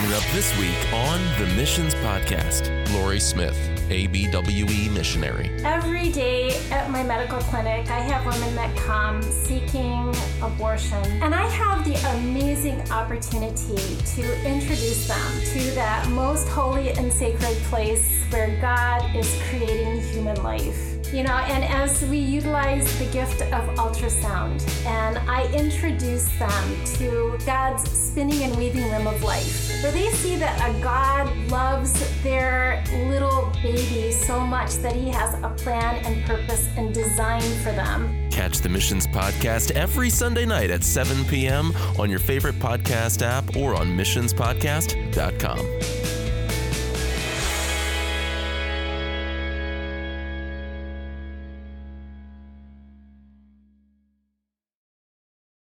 Coming up this week on the Missions Podcast, Lori Smith, ABWE missionary. Every day at my medical clinic, I have women that come seeking abortion, and I have the amazing opportunity to introduce them to that most holy and sacred place where God is creating human life. You know, and as we utilize the gift of ultrasound, and I introduce them to God's spinning and weaving rim of life, where they see that a God loves their little baby so much that He has a plan and purpose and design for them. Catch the Missions Podcast every Sunday night at 7 p.m. on your favorite podcast app or on missionspodcast.com.